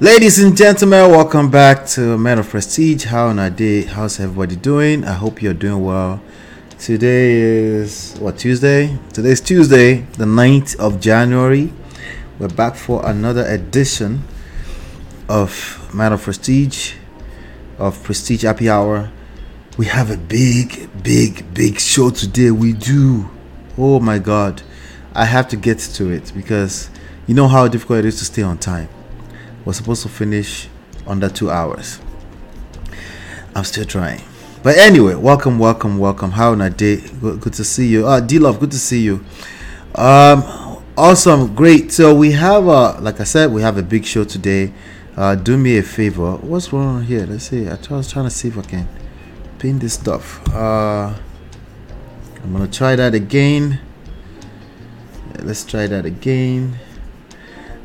Ladies and gentlemen, welcome back to Man of Prestige. How on our day? How's everybody doing? I hope you're doing well. Today is what Tuesday? Today's Tuesday, the 9th of January. We're back for another edition of Man of Prestige, of Prestige Happy Hour. We have a big, big, big show today. We do. Oh my god. I have to get to it because you know how difficult it is to stay on time. We're supposed to finish under two hours. I'm still trying. But anyway, welcome, welcome, welcome. How on a day? Good, to see you. Uh, D Love, good to see you. Um, awesome, great. So we have, uh, like I said, we have a big show today. Uh, do me a favor. What's wrong here? Let's see. I was trying to see if I can pin this stuff. Uh, I'm gonna try that again. Let's try that again.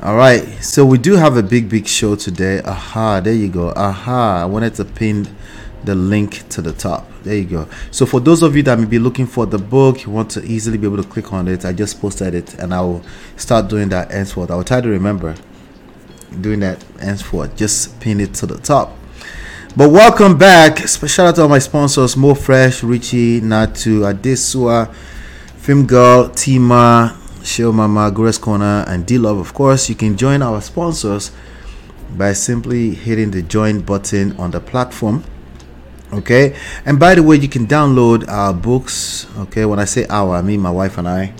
All right, so we do have a big, big show today. Aha, there you go. Aha, I wanted to pin the link to the top. There you go. So for those of you that may be looking for the book, you want to easily be able to click on it. I just posted it, and I will start doing that henceforth. I will try to remember doing that henceforth. Just pin it to the top. But welcome back. Special shout out to all my sponsors: Mo Fresh, Richie, Natu, Adesua, Film Girl, Tima, Show Mama, Grace Corner, and D Love. Of course, you can join our sponsors by simply hitting the join button on the platform. Okay, and by the way, you can download our books. Okay, when I say our, I mean my wife and I.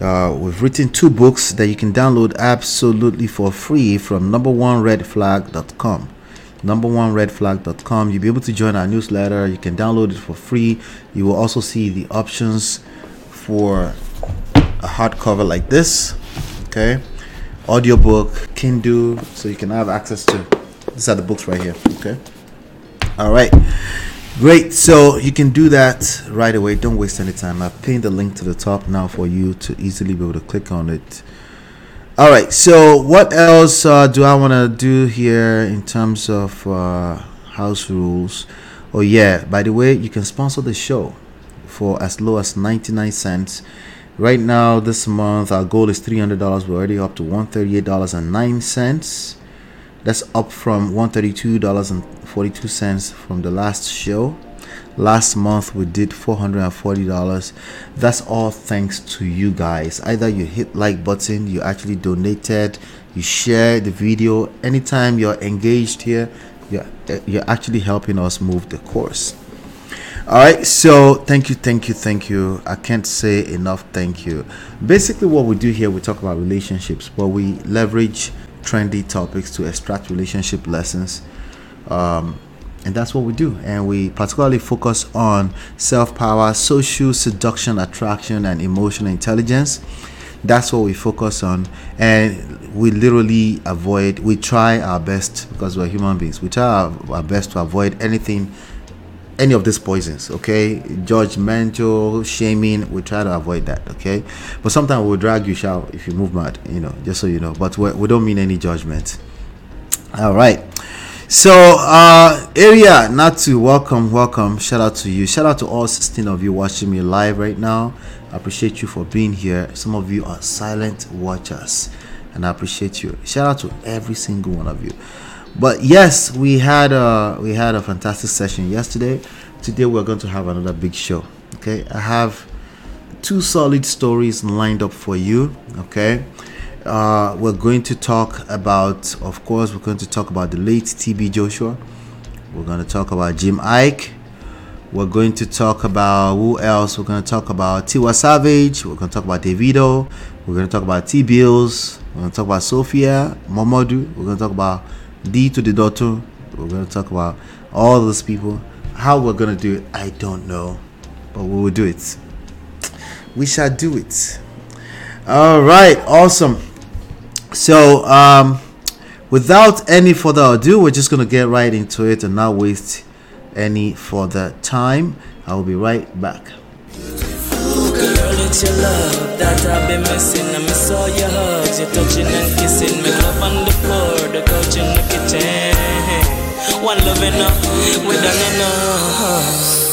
Uh, we've written two books that you can download absolutely for free from number one redflag.com number one redflag.com you'll be able to join our newsletter you can download it for free you will also see the options for a hardcover like this okay? Audiobook kindle so you can have access to these are the books right here okay? All right great so you can do that right away don't waste any time. I've pinned the link to the top now for you to easily be able to click on it. All right so what else uh, do i want to do here in terms of uh, house rules? Oh yeah by the way you can sponsor the show for as low as 99 cents Right now, this month, our goal is $300. We're already up to $138.09. That's up from $132.42 from the last show. Last month, we did $440. That's all thanks to you guys. Either you hit like button, you actually donated, you share the video. Anytime you're engaged here, you're, you're actually helping us move the course. All right, so thank you, thank you, thank you. I can't say enough thank you. Basically, what we do here, we talk about relationships, but we leverage trendy topics to extract relationship lessons. Um, and that's what we do. And we particularly focus on self power, social seduction, attraction, and emotional intelligence. That's what we focus on. And we literally avoid, we try our best because we're human beings. We try our, our best to avoid anything any of these poisons okay? Judgmental shaming we try to avoid that okay? But sometimes we'll drag you shout if you move mad you know just so you know. But we don't mean any judgment. All right. So uh area not to welcome welcome shout out to you. Shout out to all 16 of you watching me live right now. I appreciate you for being here. Some of you are silent watchers and i appreciate you. Shout out to every single one of you but yes, we had a we had a fantastic session yesterday. Today we're going to have another big show. Okay, I have two solid stories lined up for you. Okay, uh, we're going to talk about, of course, we're going to talk about the late TB Joshua. We're going to talk about Jim Iyke. We're going to talk about who else? We're going to talk about Tiwa Savage. We're going to talk about Davido. We're going to talk about Teebillz. We're going to talk about Sophia Momodu. We're going to talk about D to the daughter. We're going to talk about all those people. How we're going to do it, I don't know. But we will do it. We shall do it. All right. Awesome. So, um, without any further ado, we're just going to get right into it and not waste any further time. I will be right back. Your love that I've been missing. I miss all your hugs, your touching and kissing. Make love on the floor, the couch in the kitchen. One love enough, we done enough.